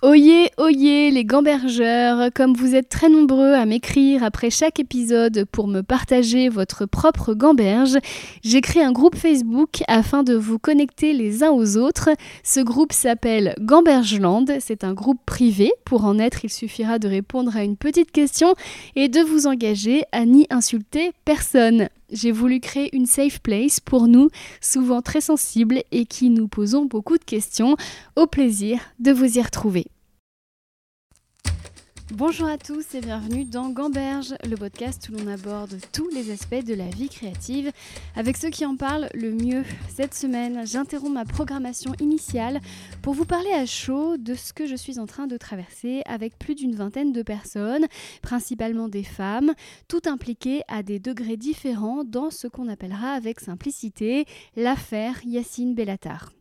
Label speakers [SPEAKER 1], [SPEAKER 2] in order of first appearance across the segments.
[SPEAKER 1] Oyez, oyez les gambergeurs, comme vous êtes très nombreux à m'écrire après chaque épisode pour me partager votre propre gamberge, j'ai créé un groupe Facebook afin de vous connecter les uns aux autres. Ce groupe s'appelle Gambergeland, c'est un groupe privé. Pour en être, il suffira de répondre à une petite question et de vous engager à n'y insulter personne. J'ai voulu créer une safe place pour nous, souvent très sensibles et qui nous posons beaucoup de questions. Au plaisir de vous y retrouver. Bonjour à tous et bienvenue dans Gamberge, le podcast où l'on aborde tous les aspects de la vie créative avec ceux qui en parlent le mieux. Cette semaine, j'interromps ma programmation initiale pour vous parler à chaud de ce que je suis en train de traverser avec plus d'une vingtaine de personnes, principalement des femmes, toutes impliquées à des degrés différents dans ce qu'on appellera avec simplicité l'affaire Yacine Bellatar.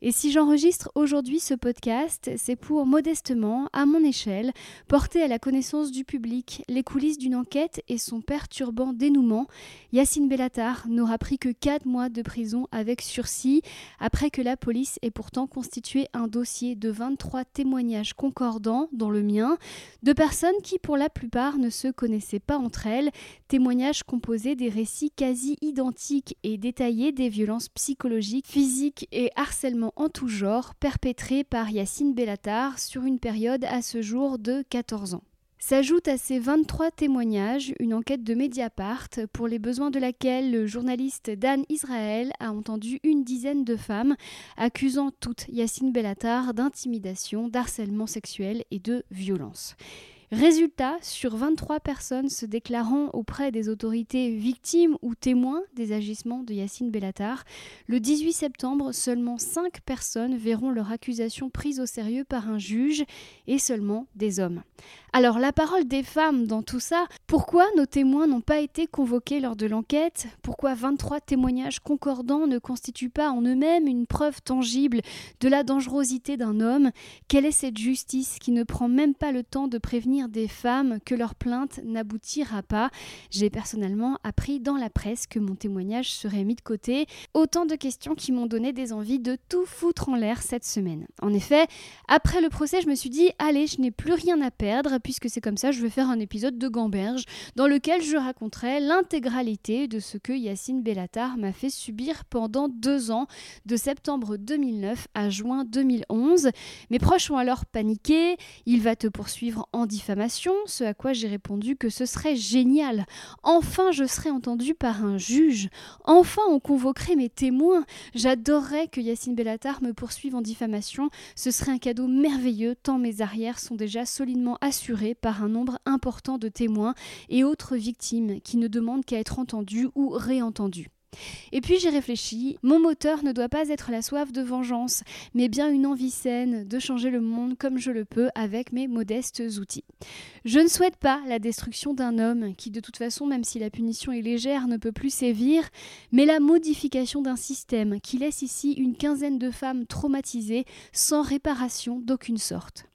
[SPEAKER 1] Et si j'enregistre aujourd'hui ce podcast, c'est pour modestement, à mon échelle, porter à la connaissance du public les coulisses d'une enquête et son perturbant dénouement. Yacine Bellatar n'aura pris que 4 mois de prison avec sursis, après que la police ait pourtant constitué un dossier de 23 témoignages concordants, dont le mien, de personnes qui pour la plupart ne se connaissaient pas entre elles, témoignages composés des récits quasi identiques et détaillés des violences psychologiques, physiques et harcèlement en tout genre perpétré par Yacine Bellatar sur une période à ce jour de 14 S'ajoute à ces 23 témoignages une enquête de Mediapart pour les besoins de laquelle le journaliste Dan Israël a entendu une dizaine de femmes accusant toutes Yacine Bellatar d'intimidation, d'harcèlement sexuel et de violence. Résultat, sur 23 personnes se déclarant auprès des autorités victimes ou témoins des agissements de Yacine Bellatar, le 18 septembre, seulement 5 personnes verront leur accusation prise au sérieux par un juge et seulement des hommes. Alors la parole des femmes dans tout ça, pourquoi nos témoins n'ont pas été convoqués lors de l'enquête? Pourquoi 23 témoignages concordants ne constituent pas en eux-mêmes une preuve tangible de la dangerosité d'un homme? Quelle est cette justice qui ne prend même pas le temps de prévenir des femmes que leur plainte n'aboutira pas. J'ai personnellement appris dans la presse que mon témoignage serait mis de côté. Autant de questions qui m'ont donné des envies de tout foutre en l'air cette semaine. En effet, après le procès, je me suis dit allez, je n'ai plus rien à perdre puisque c'est comme ça, je vais faire un épisode de Gamberge dans lequel je raconterai l'intégralité de ce que Yacine Bellatar m'a fait subir pendant deux ans, de septembre 2009 à juin 2011. Mes proches ont alors paniqué, il va te poursuivre en diffamation ce à quoi j'ai répondu que ce serait génial. Enfin, je serais entendu par un juge. Enfin, on convoquerait mes témoins. J'adorerais que Yacine Bellatar me poursuive en diffamation. Ce serait un cadeau merveilleux, tant mes arrières sont déjà solidement assurées par un nombre important de témoins et autres victimes qui ne demandent qu'à être entendues ou réentendues. Et puis j'ai réfléchi, mon moteur ne doit pas être la soif de vengeance, mais bien une envie saine de changer le monde comme je le peux avec mes modestes outils. Je ne souhaite pas la destruction d'un homme qui de toute façon, même si la punition est légère, ne peut plus sévir, mais la modification d'un système qui laisse ici une quinzaine de femmes traumatisées sans réparation d'aucune sorte.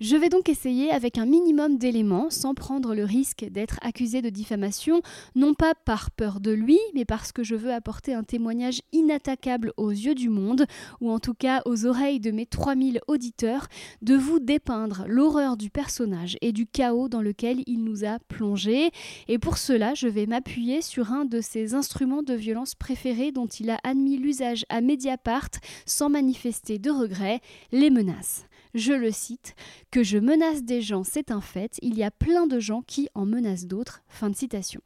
[SPEAKER 1] Je vais donc essayer avec un minimum d'éléments, sans prendre le risque d'être accusé de diffamation, non pas par peur de lui, mais parce que je veux apporter un témoignage inattaquable aux yeux du monde, ou en tout cas aux oreilles de mes 3000 auditeurs, de vous dépeindre l'horreur du personnage et du chaos dans lequel il nous a plongé. Et pour cela, je vais m'appuyer sur un de ses instruments de violence préférés dont il a admis l'usage à Mediapart sans manifester de regret, les menaces je le cite, que je menace des gens, c'est un fait, il y a plein de gens qui en menacent d'autres. Fin de citation.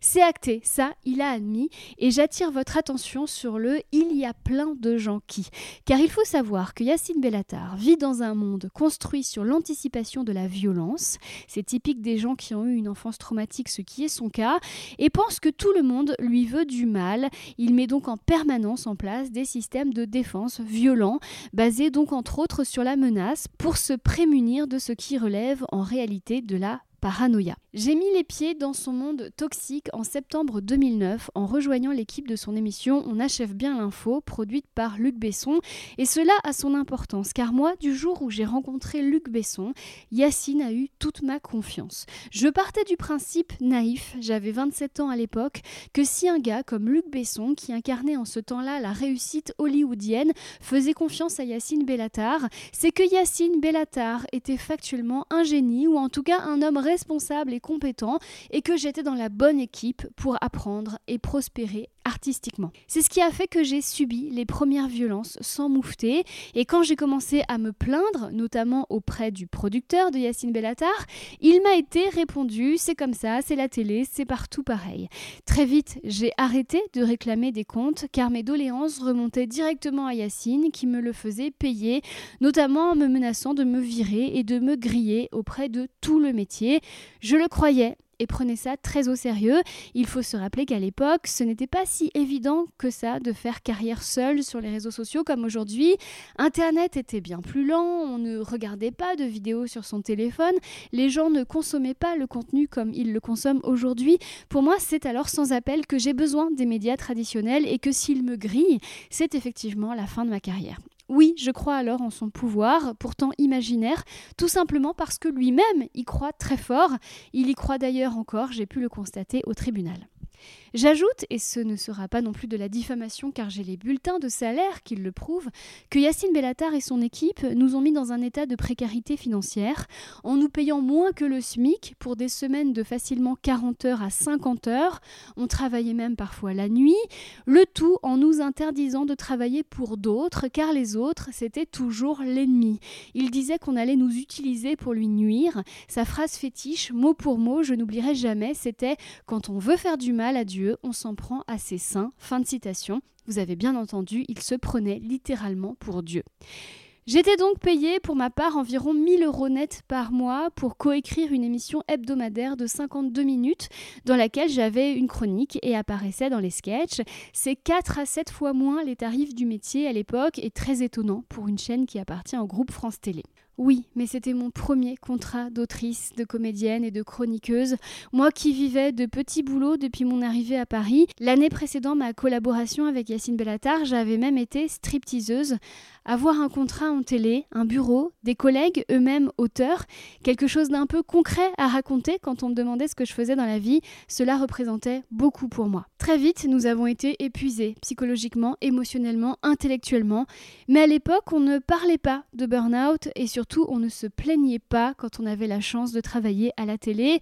[SPEAKER 1] C'est acté, ça, il a admis, et j'attire votre attention sur le il y a plein de gens qui. Car il faut savoir que Yacine Bellatar vit dans un monde construit sur l'anticipation de la violence, c'est typique des gens qui ont eu une enfance traumatique, ce qui est son cas, et pense que tout le monde lui veut du mal. Il met donc en permanence en place des systèmes de défense violents, basés donc entre autres sur la menace, pour se prémunir de ce qui relève en réalité de la paranoïa. J'ai mis les pieds dans son monde toxique en septembre 2009 en rejoignant l'équipe de son émission On achève bien l'info, produite par Luc Besson. Et cela a son importance, car moi, du jour où j'ai rencontré Luc Besson, Yacine a eu toute ma confiance. Je partais du principe naïf, j'avais 27 ans à l'époque, que si un gars comme Luc Besson, qui incarnait en ce temps-là la réussite hollywoodienne, faisait confiance à Yacine Bellatar, c'est que Yacine Bellatar était factuellement un génie, ou en tout cas un homme responsable et compétent et que j'étais dans la bonne équipe pour apprendre et prospérer artistiquement. C'est ce qui a fait que j'ai subi les premières violences sans moufter et quand j'ai commencé à me plaindre, notamment auprès du producteur de Yacine Bellatar, il m'a été répondu c'est comme ça, c'est la télé, c'est partout pareil. Très vite, j'ai arrêté de réclamer des comptes car mes doléances remontaient directement à Yacine qui me le faisait payer, notamment en me menaçant de me virer et de me griller auprès de tout le métier. Je le croyais, et prenez ça très au sérieux. Il faut se rappeler qu'à l'époque, ce n'était pas si évident que ça de faire carrière seule sur les réseaux sociaux comme aujourd'hui. Internet était bien plus lent, on ne regardait pas de vidéos sur son téléphone, les gens ne consommaient pas le contenu comme ils le consomment aujourd'hui. Pour moi, c'est alors sans appel que j'ai besoin des médias traditionnels et que s'ils me grillent, c'est effectivement la fin de ma carrière. Oui, je crois alors en son pouvoir, pourtant imaginaire, tout simplement parce que lui-même y croit très fort. Il y croit d'ailleurs encore, j'ai pu le constater au tribunal. J'ajoute, et ce ne sera pas non plus de la diffamation car j'ai les bulletins de salaire qui le prouvent, que Yacine Bellatar et son équipe nous ont mis dans un état de précarité financière en nous payant moins que le SMIC pour des semaines de facilement 40 heures à 50 heures. On travaillait même parfois la nuit, le tout en nous interdisant de travailler pour d'autres car les autres c'était toujours l'ennemi. Il disait qu'on allait nous utiliser pour lui nuire. Sa phrase fétiche, mot pour mot, je n'oublierai jamais, c'était quand on veut faire du mal à Dieu, on s'en prend à ses saints. Fin de citation. Vous avez bien entendu, il se prenait littéralement pour Dieu. J'étais donc payée pour ma part environ 1000 euros net par mois pour coécrire une émission hebdomadaire de 52 minutes dans laquelle j'avais une chronique et apparaissait dans les sketchs. C'est 4 à 7 fois moins les tarifs du métier à l'époque et très étonnant pour une chaîne qui appartient au groupe France Télé. Oui, mais c'était mon premier contrat d'autrice, de comédienne et de chroniqueuse. Moi qui vivais de petits boulots depuis mon arrivée à Paris. L'année précédant ma collaboration avec Yacine Bellatar, j'avais même été stripteaseuse. Avoir un contrat en télé, un bureau, des collègues eux-mêmes auteurs, quelque chose d'un peu concret à raconter quand on me demandait ce que je faisais dans la vie, cela représentait beaucoup pour moi. Très vite, nous avons été épuisés, psychologiquement, émotionnellement, intellectuellement. Mais à l'époque, on ne parlait pas de burn-out et surtout, on ne se plaignait pas quand on avait la chance de travailler à la télé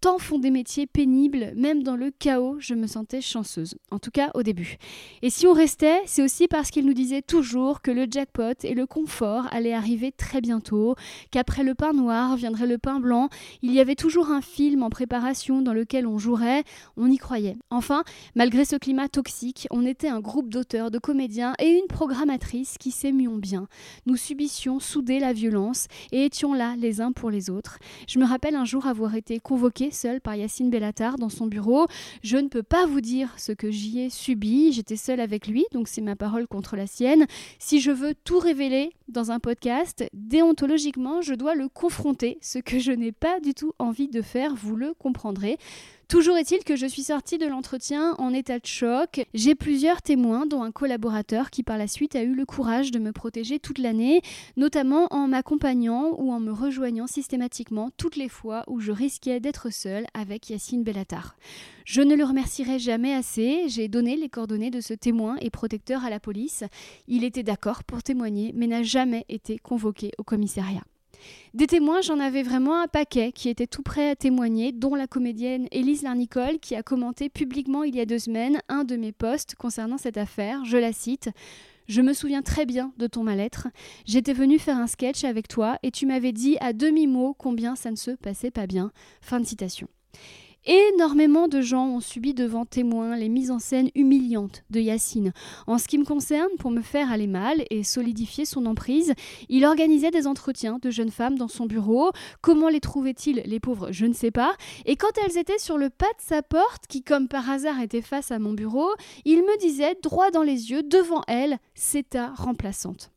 [SPEAKER 1] tant font des métiers pénibles, même dans le chaos, je me sentais chanceuse, en tout cas au début. Et si on restait, c'est aussi parce qu'il nous disait toujours que le jackpot et le confort allaient arriver très bientôt, qu'après le pain noir viendrait le pain blanc, il y avait toujours un film en préparation dans lequel on jouerait, on y croyait. Enfin, malgré ce climat toxique, on était un groupe d'auteurs, de comédiens et une programmatrice qui s'aimions bien. Nous subissions soudés la violence et étions là les uns pour les autres. Je me rappelle un jour avoir été convoquée seule par Yacine Bellatar dans son bureau. Je ne peux pas vous dire ce que j'y ai subi. J'étais seule avec lui, donc c'est ma parole contre la sienne. Si je veux tout révéler dans un podcast, déontologiquement, je dois le confronter, ce que je n'ai pas du tout envie de faire, vous le comprendrez. Toujours est-il que je suis sortie de l'entretien en état de choc. J'ai plusieurs témoins, dont un collaborateur qui par la suite a eu le courage de me protéger toute l'année, notamment en m'accompagnant ou en me rejoignant systématiquement toutes les fois où je risquais d'être seule avec Yacine Bellatar. Je ne le remercierai jamais assez, j'ai donné les coordonnées de ce témoin et protecteur à la police. Il était d'accord pour témoigner, mais n'a jamais été convoqué au commissariat. Des témoins, j'en avais vraiment un paquet qui étaient tout prêts à témoigner, dont la comédienne Élise Larnicole qui a commenté publiquement il y a deux semaines un de mes posts concernant cette affaire. Je la cite. Je me souviens très bien de ton mal-être. J'étais venue faire un sketch avec toi et tu m'avais dit à demi-mot combien ça ne se passait pas bien. Fin de citation. Énormément de gens ont subi devant témoins les mises en scène humiliantes de Yacine. En ce qui me concerne, pour me faire aller mal et solidifier son emprise, il organisait des entretiens de jeunes femmes dans son bureau. Comment les trouvait-il, les pauvres Je ne sais pas. Et quand elles étaient sur le pas de sa porte, qui comme par hasard était face à mon bureau, il me disait droit dans les yeux, devant elle, c'est ta remplaçante.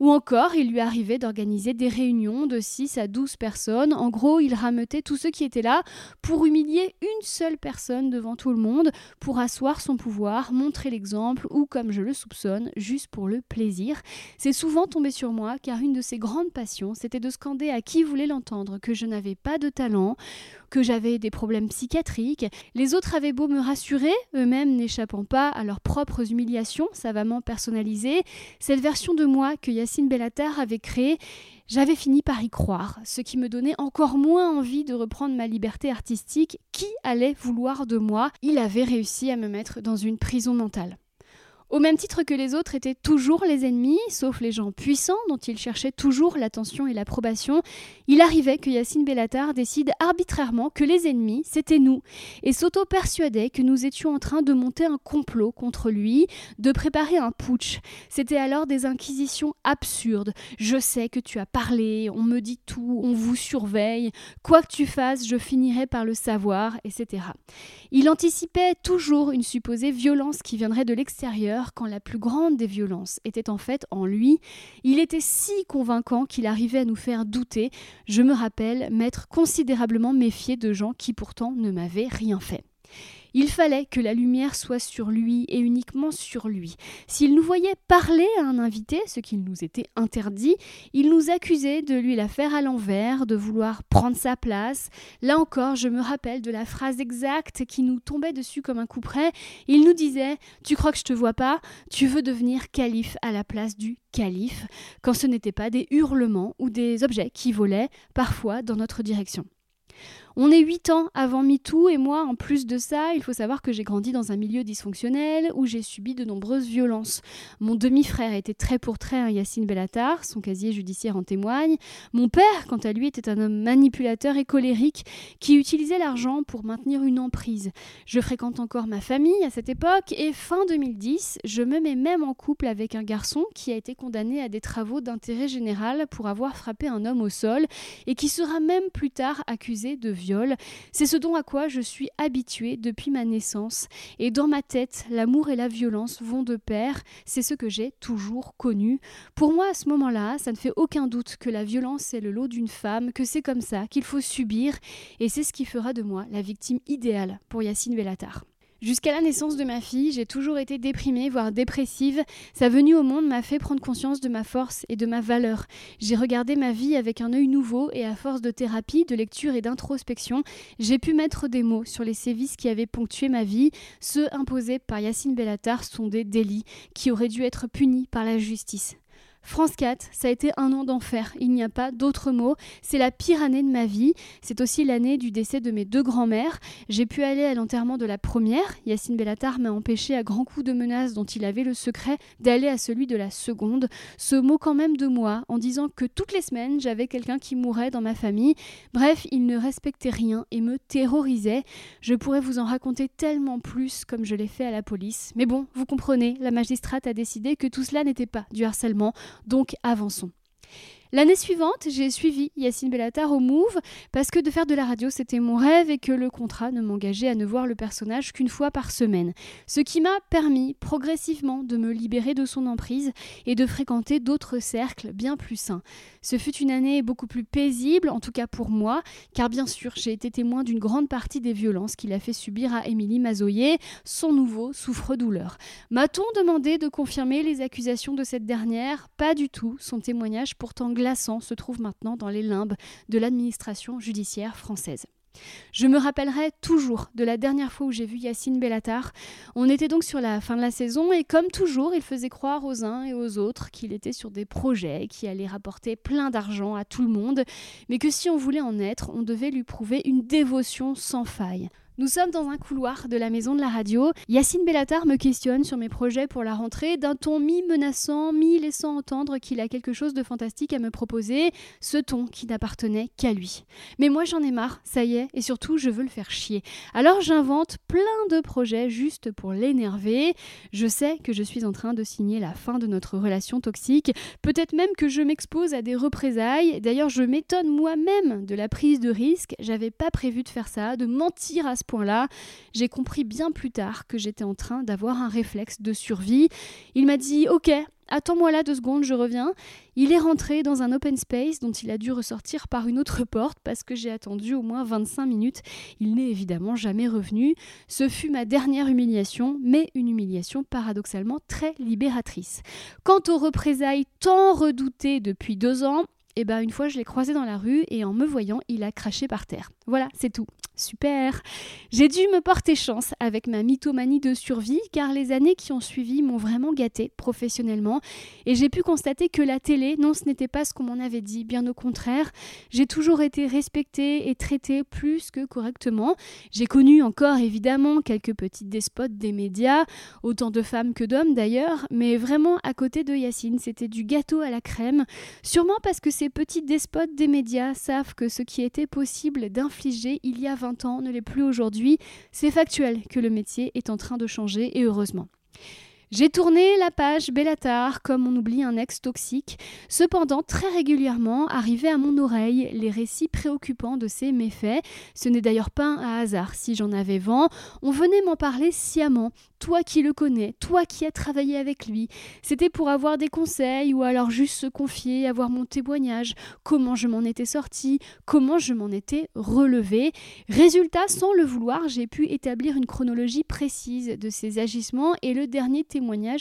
[SPEAKER 1] Ou encore, il lui arrivait d'organiser des réunions de 6 à 12 personnes. En gros, il rameutait tous ceux qui étaient là pour humilier une seule personne devant tout le monde, pour asseoir son pouvoir, montrer l'exemple ou, comme je le soupçonne, juste pour le plaisir. C'est souvent tombé sur moi car une de ses grandes passions, c'était de scander à qui voulait l'entendre que je n'avais pas de talent, que j'avais des problèmes psychiatriques. Les autres avaient beau me rassurer, eux-mêmes n'échappant pas à leurs propres humiliations savamment personnalisées, cette version de moi que Yacine Bellatar avait créée, j'avais fini par y croire, ce qui me donnait encore moins envie de reprendre ma liberté artistique. Qui allait vouloir de moi? Il avait réussi à me mettre dans une prison mentale. Au même titre que les autres étaient toujours les ennemis, sauf les gens puissants dont il cherchait toujours l'attention et l'approbation, il arrivait que Yacine Bellatar décide arbitrairement que les ennemis, c'était nous, et s'auto-persuadait que nous étions en train de monter un complot contre lui, de préparer un putsch. C'était alors des inquisitions absurdes. Je sais que tu as parlé, on me dit tout, on vous surveille, quoi que tu fasses, je finirai par le savoir, etc. Il anticipait toujours une supposée violence qui viendrait de l'extérieur quand la plus grande des violences était en fait en lui. Il était si convaincant qu'il arrivait à nous faire douter. Je me rappelle m'être considérablement méfié de gens qui pourtant ne m'avaient rien fait. Il fallait que la lumière soit sur lui et uniquement sur lui. S'il nous voyait parler à un invité, ce qui nous était interdit, il nous accusait de lui la faire à l'envers, de vouloir prendre sa place. Là encore, je me rappelle de la phrase exacte qui nous tombait dessus comme un coup. Il nous disait Tu crois que je te vois pas? Tu veux devenir calife à la place du calife, quand ce n'était pas des hurlements ou des objets qui volaient parfois dans notre direction. On est 8 ans avant MeToo et moi, en plus de ça, il faut savoir que j'ai grandi dans un milieu dysfonctionnel où j'ai subi de nombreuses violences. Mon demi-frère était très pour très un Yacine Bellatar, son casier judiciaire en témoigne. Mon père, quant à lui, était un homme manipulateur et colérique qui utilisait l'argent pour maintenir une emprise. Je fréquente encore ma famille à cette époque et fin 2010, je me mets même en couple avec un garçon qui a été condamné à des travaux d'intérêt général pour avoir frappé un homme au sol et qui sera même plus tard accusé de c'est ce dont à quoi je suis habituée depuis ma naissance. Et dans ma tête, l'amour et la violence vont de pair, c'est ce que j'ai toujours connu. Pour moi, à ce moment-là, ça ne fait aucun doute que la violence est le lot d'une femme, que c'est comme ça qu'il faut subir, et c'est ce qui fera de moi la victime idéale pour Yacine Bellatar. Jusqu'à la naissance de ma fille, j'ai toujours été déprimée, voire dépressive. Sa venue au monde m'a fait prendre conscience de ma force et de ma valeur. J'ai regardé ma vie avec un œil nouveau et à force de thérapie, de lecture et d'introspection, j'ai pu mettre des mots sur les sévices qui avaient ponctué ma vie. Ceux imposés par Yacine Bellatar sont des délits qui auraient dû être punis par la justice. France 4, ça a été un an d'enfer, il n'y a pas d'autre mot. C'est la pire année de ma vie. C'est aussi l'année du décès de mes deux grands-mères. J'ai pu aller à l'enterrement de la première. Yacine Bellatar m'a empêché à grands coups de menaces dont il avait le secret d'aller à celui de la seconde. Ce mot quand même de moi en disant que toutes les semaines j'avais quelqu'un qui mourait dans ma famille. Bref, il ne respectait rien et me terrorisait. Je pourrais vous en raconter tellement plus comme je l'ai fait à la police. Mais bon, vous comprenez, la magistrate a décidé que tout cela n'était pas du harcèlement donc avançons. L'année suivante, j'ai suivi Yacine Bellatar au Move parce que de faire de la radio, c'était mon rêve et que le contrat ne m'engageait à ne voir le personnage qu'une fois par semaine. Ce qui m'a permis progressivement de me libérer de son emprise et de fréquenter d'autres cercles bien plus sains. Ce fut une année beaucoup plus paisible, en tout cas pour moi, car bien sûr, j'ai été témoin d'une grande partie des violences qu'il a fait subir à Émilie Mazoyer, son nouveau souffre-douleur. M'a-t-on demandé de confirmer les accusations de cette dernière? Pas du tout. Son témoignage pourtant glaçant se trouve maintenant dans les limbes de l'administration judiciaire française. Je me rappellerai toujours de la dernière fois où j'ai vu Yacine Bellatar. On était donc sur la fin de la saison et comme toujours, il faisait croire aux uns et aux autres qu'il était sur des projets qui allaient rapporter plein d'argent à tout le monde, mais que si on voulait en être, on devait lui prouver une dévotion sans faille. Nous sommes dans un couloir de la maison de la radio. Yacine Bellatar me questionne sur mes projets pour la rentrée, d'un ton mi-menaçant, mi-laissant entendre qu'il a quelque chose de fantastique à me proposer, ce ton qui n'appartenait qu'à lui. Mais moi j'en ai marre, ça y est, et surtout je veux le faire chier. Alors j'invente plein de projets juste pour l'énerver. Je sais que je suis en train de signer la fin de notre relation toxique, peut-être même que je m'expose à des représailles. D'ailleurs je m'étonne moi-même de la prise de risque, j'avais pas prévu de faire ça, de mentir à ce point-là. J'ai compris bien plus tard que j'étais en train d'avoir un réflexe de survie. Il m'a dit Ok, Attends-moi là deux secondes, je reviens. Il est rentré dans un open space dont il a dû ressortir par une autre porte parce que j'ai attendu au moins 25 minutes. Il n'est évidemment jamais revenu. Ce fut ma dernière humiliation, mais une humiliation paradoxalement très libératrice. Quant aux représailles tant redoutées depuis deux ans, eh ben une fois je l'ai croisé dans la rue et en me voyant, il a craché par terre. Voilà, c'est tout. Super J'ai dû me porter chance avec ma mythomanie de survie car les années qui ont suivi m'ont vraiment gâtée professionnellement et j'ai pu constater que la télé, non ce n'était pas ce qu'on m'en avait dit, bien au contraire, j'ai toujours été respectée et traitée plus que correctement. J'ai connu encore évidemment quelques petites despotes des médias, autant de femmes que d'hommes d'ailleurs, mais vraiment à côté de Yacine, c'était du gâteau à la crème, sûrement parce que ces petits despotes des médias savent que ce qui était possible il y a 20 ans ne l'est plus aujourd'hui. C'est factuel que le métier est en train de changer et heureusement. J'ai tourné la page Bellatar comme on oublie un ex toxique. Cependant, très régulièrement arrivaient à mon oreille les récits préoccupants de ces méfaits. Ce n'est d'ailleurs pas un hasard si j'en avais vent. On venait m'en parler sciemment, toi qui le connais, toi qui as travaillé avec lui. C'était pour avoir des conseils ou alors juste se confier, avoir mon témoignage, comment je m'en étais sortie, comment je m'en étais relevée. Résultat, sans le vouloir, j'ai pu établir une chronologie précise de ces agissements et le dernier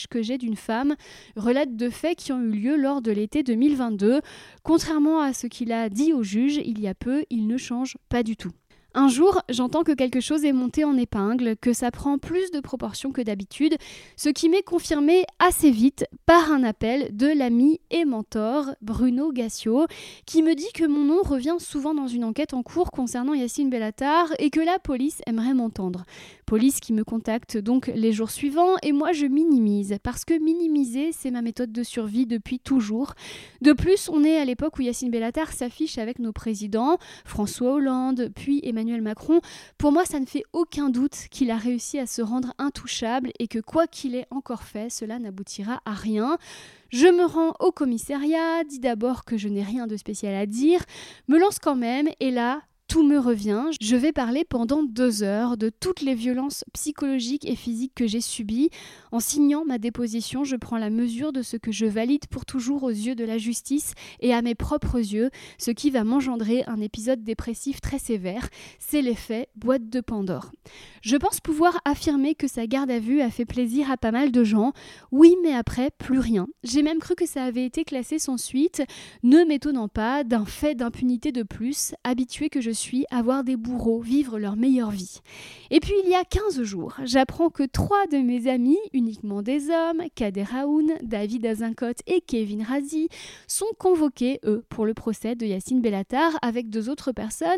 [SPEAKER 1] que j'ai d'une femme relate de faits qui ont eu lieu lors de l'été 2022. Contrairement à ce qu'il a dit au juge il y a peu, il ne change pas du tout. Un jour, j'entends que quelque chose est monté en épingle, que ça prend plus de proportions que d'habitude, ce qui m'est confirmé assez vite par un appel de l'ami et mentor Bruno Gassio, qui me dit que mon nom revient souvent dans une enquête en cours concernant Yacine Bellatar et que la police aimerait m'entendre. Police qui me contacte donc les jours suivants et moi je minimise parce que minimiser c'est ma méthode de survie depuis toujours. De plus, on est à l'époque où Yacine Bellatar s'affiche avec nos présidents, François Hollande, puis Emmanuel Macron. Pour moi, ça ne fait aucun doute qu'il a réussi à se rendre intouchable et que quoi qu'il ait encore fait, cela n'aboutira à rien. Je me rends au commissariat, dis d'abord que je n'ai rien de spécial à dire, me lance quand même et là, me revient. Je vais parler pendant deux heures de toutes les violences psychologiques et physiques que j'ai subies. En signant ma déposition, je prends la mesure de ce que je valide pour toujours aux yeux de la justice et à mes propres yeux, ce qui va m'engendrer un épisode dépressif très sévère. C'est l'effet boîte de Pandore. Je pense pouvoir affirmer que sa garde à vue a fait plaisir à pas mal de gens. Oui, mais après, plus rien. J'ai même cru que ça avait été classé sans suite, ne m'étonnant pas d'un fait d'impunité de plus, habitué que je suis à voir des bourreaux vivre leur meilleure vie. Et puis il y a 15 jours, j'apprends que trois de mes amis, uniquement des hommes, Kader Raoun, David Azincote et Kevin Razi, sont convoqués, eux, pour le procès de Yacine Bellatar avec deux autres personnes,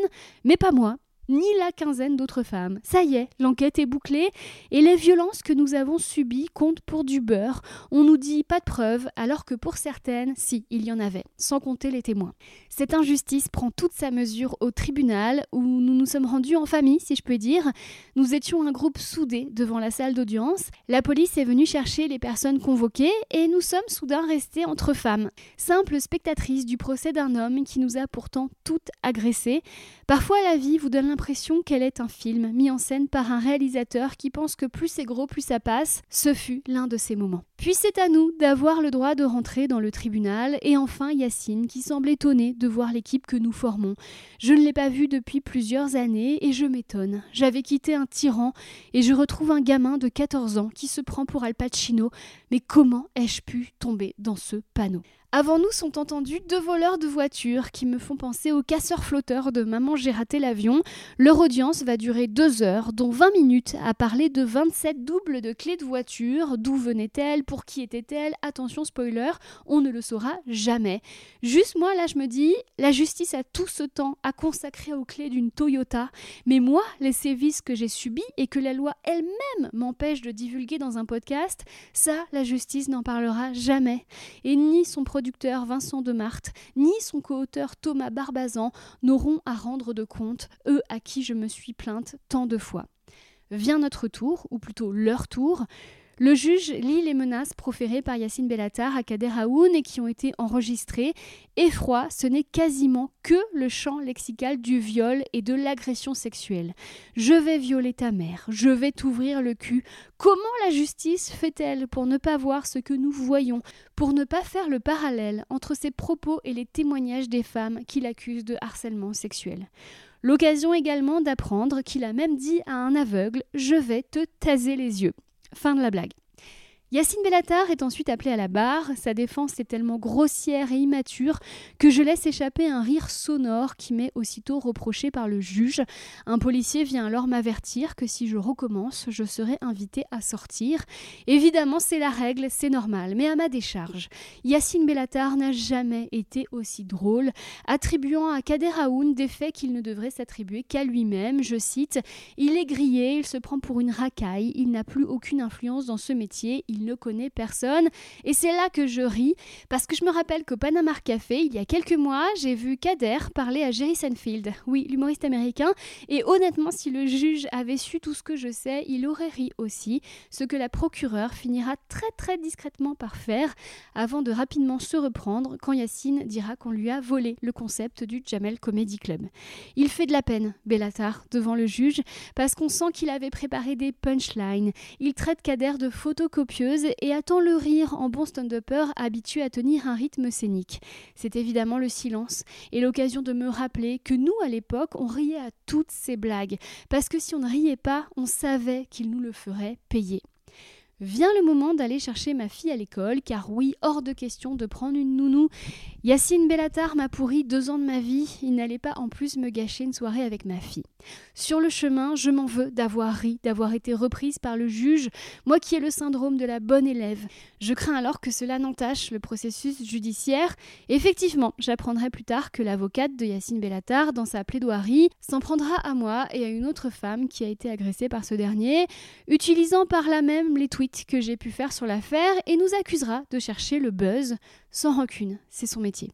[SPEAKER 1] mais pas moi ni la quinzaine d'autres femmes. Ça y est, l'enquête est bouclée et les violences que nous avons subies comptent pour du beurre. On nous dit pas de preuves, alors que pour certaines, si, il y en avait, sans compter les témoins. Cette injustice prend toute sa mesure au tribunal où nous nous sommes rendus en famille, si je peux dire. Nous étions un groupe soudé devant la salle d'audience. La police est venue chercher les personnes convoquées et nous sommes soudain restés entre femmes, simples spectatrices du procès d'un homme qui nous a pourtant toutes agressées. Parfois la vie vous donne l'impression qu'elle est un film mis en scène par un réalisateur qui pense que plus c'est gros, plus ça passe. Ce fut l'un de ces moments. Puis c'est à nous d'avoir le droit de rentrer dans le tribunal et enfin Yacine qui semble étonné de voir l'équipe que nous formons. Je ne l'ai pas vu depuis plusieurs années et je m'étonne. J'avais quitté un tyran et je retrouve un gamin de 14 ans qui se prend pour Al Pacino. Mais comment ai-je pu tomber dans ce panneau? Avant nous sont entendus deux voleurs de voitures qui me font penser aux casseurs flotteurs de Maman j'ai raté l'avion. Leur audience va durer deux heures, dont 20 minutes à parler de 27 doubles de clés de voiture. D'où venaient-elles? Pour qui étaient-elles Attention spoiler, on ne le saura jamais. Juste moi là je me dis, la justice a tout ce temps à consacrer aux clés d'une Toyota, mais moi les sévices que j'ai subis et que la loi elle-même m'empêche de divulguer dans un podcast, ça la justice n'en parlera jamais. Et ni son producteur Vincent de Marthe, ni son co-auteur Thomas Barbazan n'auront à rendre de compte, eux à qui je me suis plainte tant de fois. Vient notre tour, ou plutôt leur tour. Le juge lit les menaces proférées par Yacine Bellatar à Kader Aoun et qui ont été enregistrées. Effroi, ce n'est quasiment que le champ lexical du viol et de l'agression sexuelle. Je vais violer ta mère, je vais t'ouvrir le cul. Comment la justice fait-elle pour ne pas voir ce que nous voyons, pour ne pas faire le parallèle entre ses propos et les témoignages des femmes qui l'accusent de harcèlement sexuel? L'occasion également d'apprendre qu'il a même dit à un aveugle Je vais te taser les yeux. Fin de la blague. Yacine Bellatar est ensuite appelé à la barre. Sa défense est tellement grossière et immature que je laisse échapper un rire sonore qui m'est aussitôt reproché par le juge. Un policier vient alors m'avertir que si je recommence, je serai invité à sortir. Évidemment, c'est la règle, c'est normal, mais à ma décharge. Yacine Bellatar n'a jamais été aussi drôle, attribuant à Kader Aoun des faits qu'il ne devrait s'attribuer qu'à lui-même. Je cite Il est grillé, il se prend pour une racaille, il n'a plus aucune influence dans ce métier, ne connaît personne. Et c'est là que je ris, parce que je me rappelle qu'au Panama Café, il y a quelques mois, j'ai vu Kader parler à Jerry Seinfeld, oui, l'humoriste américain, et honnêtement, si le juge avait su tout ce que je sais, il aurait ri aussi, ce que la procureure finira très très discrètement par faire, avant de rapidement se reprendre quand Yacine dira qu'on lui a volé le concept du Jamel Comedy Club. Il fait de la peine, Bellatar, devant le juge, parce qu'on sent qu'il avait préparé des punchlines. Il traite Kader de photocopieuse et attend le rire en bon stand-upper habitué à tenir un rythme scénique. C'est évidemment le silence et l'occasion de me rappeler que nous, à l'époque, on riait à toutes ces blagues, parce que si on ne riait pas, on savait qu'il nous le ferait payer. Vient le moment d'aller chercher ma fille à l'école, car oui, hors de question de prendre une nounou. Yacine Bellatar m'a pourri deux ans de ma vie, il n'allait pas en plus me gâcher une soirée avec ma fille. Sur le chemin, je m'en veux d'avoir ri, d'avoir été reprise par le juge, moi qui ai le syndrome de la bonne élève. Je crains alors que cela n'entache le processus judiciaire. Effectivement, j'apprendrai plus tard que l'avocate de Yacine Bellatar, dans sa plaidoirie, s'en prendra à moi et à une autre femme qui a été agressée par ce dernier, utilisant par là même les tweets que j'ai pu faire sur l'affaire et nous accusera de chercher le buzz sans rancune. C'est son métier.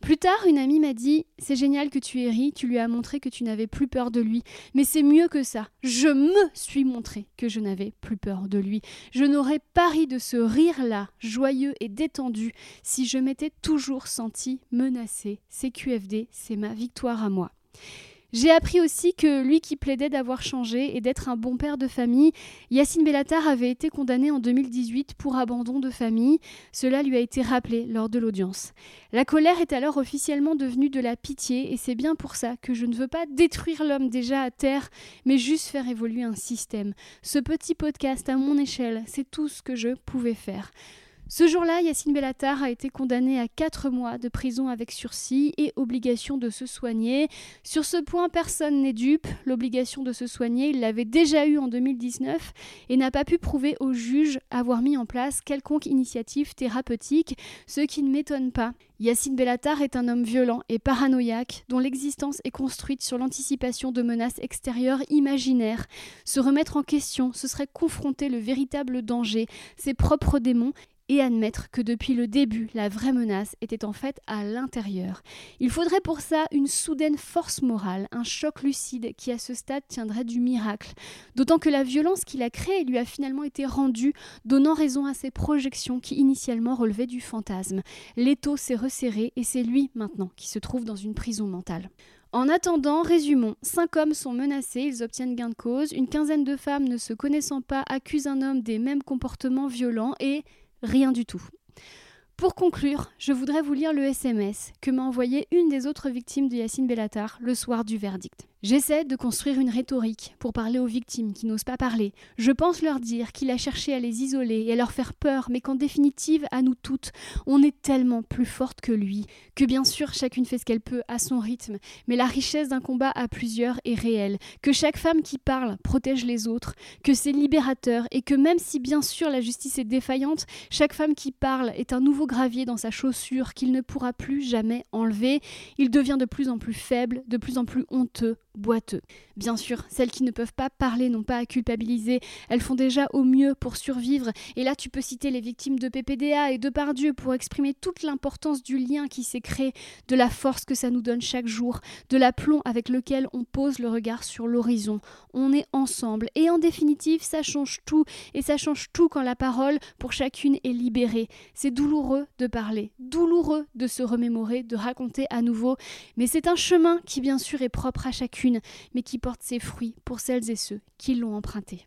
[SPEAKER 1] Plus tard, une amie m'a dit C'est génial que tu aies ri, tu lui as montré que tu n'avais plus peur de lui. Mais c'est mieux que ça. Je me suis montré que je n'avais plus peur de lui. Je n'aurais pas ri de ce rire-là, joyeux et détendu, si je m'étais toujours senti menacée. C'est QFD, c'est ma victoire à moi. J'ai appris aussi que lui qui plaidait d'avoir changé et d'être un bon père de famille, Yacine Bellatar avait été condamné en 2018 pour abandon de famille. Cela lui a été rappelé lors de l'audience. La colère est alors officiellement devenue de la pitié et c'est bien pour ça que je ne veux pas détruire l'homme déjà à terre, mais juste faire évoluer un système. Ce petit podcast à mon échelle, c'est tout ce que je pouvais faire. Ce jour-là, Yacine Bellatar a été condamné à 4 mois de prison avec sursis et obligation de se soigner. Sur ce point, personne n'est dupe. L'obligation de se soigner, il l'avait déjà eue en 2019 et n'a pas pu prouver au juge avoir mis en place quelconque initiative thérapeutique, ce qui ne m'étonne pas. Yacine Bellatar est un homme violent et paranoïaque dont l'existence est construite sur l'anticipation de menaces extérieures imaginaires. Se remettre en question, ce serait confronter le véritable danger, ses propres démons, et admettre que depuis le début, la vraie menace était en fait à l'intérieur. Il faudrait pour ça une soudaine force morale, un choc lucide qui à ce stade tiendrait du miracle. D'autant que la violence qu'il a créée lui a finalement été rendue, donnant raison à ses projections qui initialement relevaient du fantasme. L'étau s'est resserré et c'est lui maintenant qui se trouve dans une prison mentale. En attendant, résumons. Cinq hommes sont menacés, ils obtiennent gain de cause. Une quinzaine de femmes ne se connaissant pas accusent un homme des mêmes comportements violents et Rien du tout. Pour conclure, je voudrais vous lire le SMS que m'a envoyé une des autres victimes de Yacine Bellatar le soir du verdict. J'essaie de construire une rhétorique pour parler aux victimes qui n'osent pas parler. Je pense leur dire qu'il a cherché à les isoler et à leur faire peur, mais qu'en définitive, à nous toutes, on est tellement plus forte que lui, que bien sûr chacune fait ce qu'elle peut à son rythme, mais la richesse d'un combat à plusieurs est réelle, que chaque femme qui parle protège les autres, que c'est libérateur et que même si bien sûr la justice est défaillante, chaque femme qui parle est un nouveau gravier dans sa chaussure qu'il ne pourra plus jamais enlever. Il devient de plus en plus faible, de plus en plus honteux boiteux. Bien sûr, celles qui ne peuvent pas parler n'ont pas à culpabiliser, elles font déjà au mieux pour survivre, et là tu peux citer les victimes de PPDA et de Pardieu pour exprimer toute l'importance du lien qui s'est créé, de la force que ça nous donne chaque jour, de l'aplomb avec lequel on pose le regard sur l'horizon. On est ensemble, et en définitive, ça change tout, et ça change tout quand la parole pour chacune est libérée. C'est douloureux de parler, douloureux de se remémorer, de raconter à nouveau, mais c'est un chemin qui bien sûr est propre à chacune, mais qui porte ses fruits pour celles et ceux qui l'ont emprunté.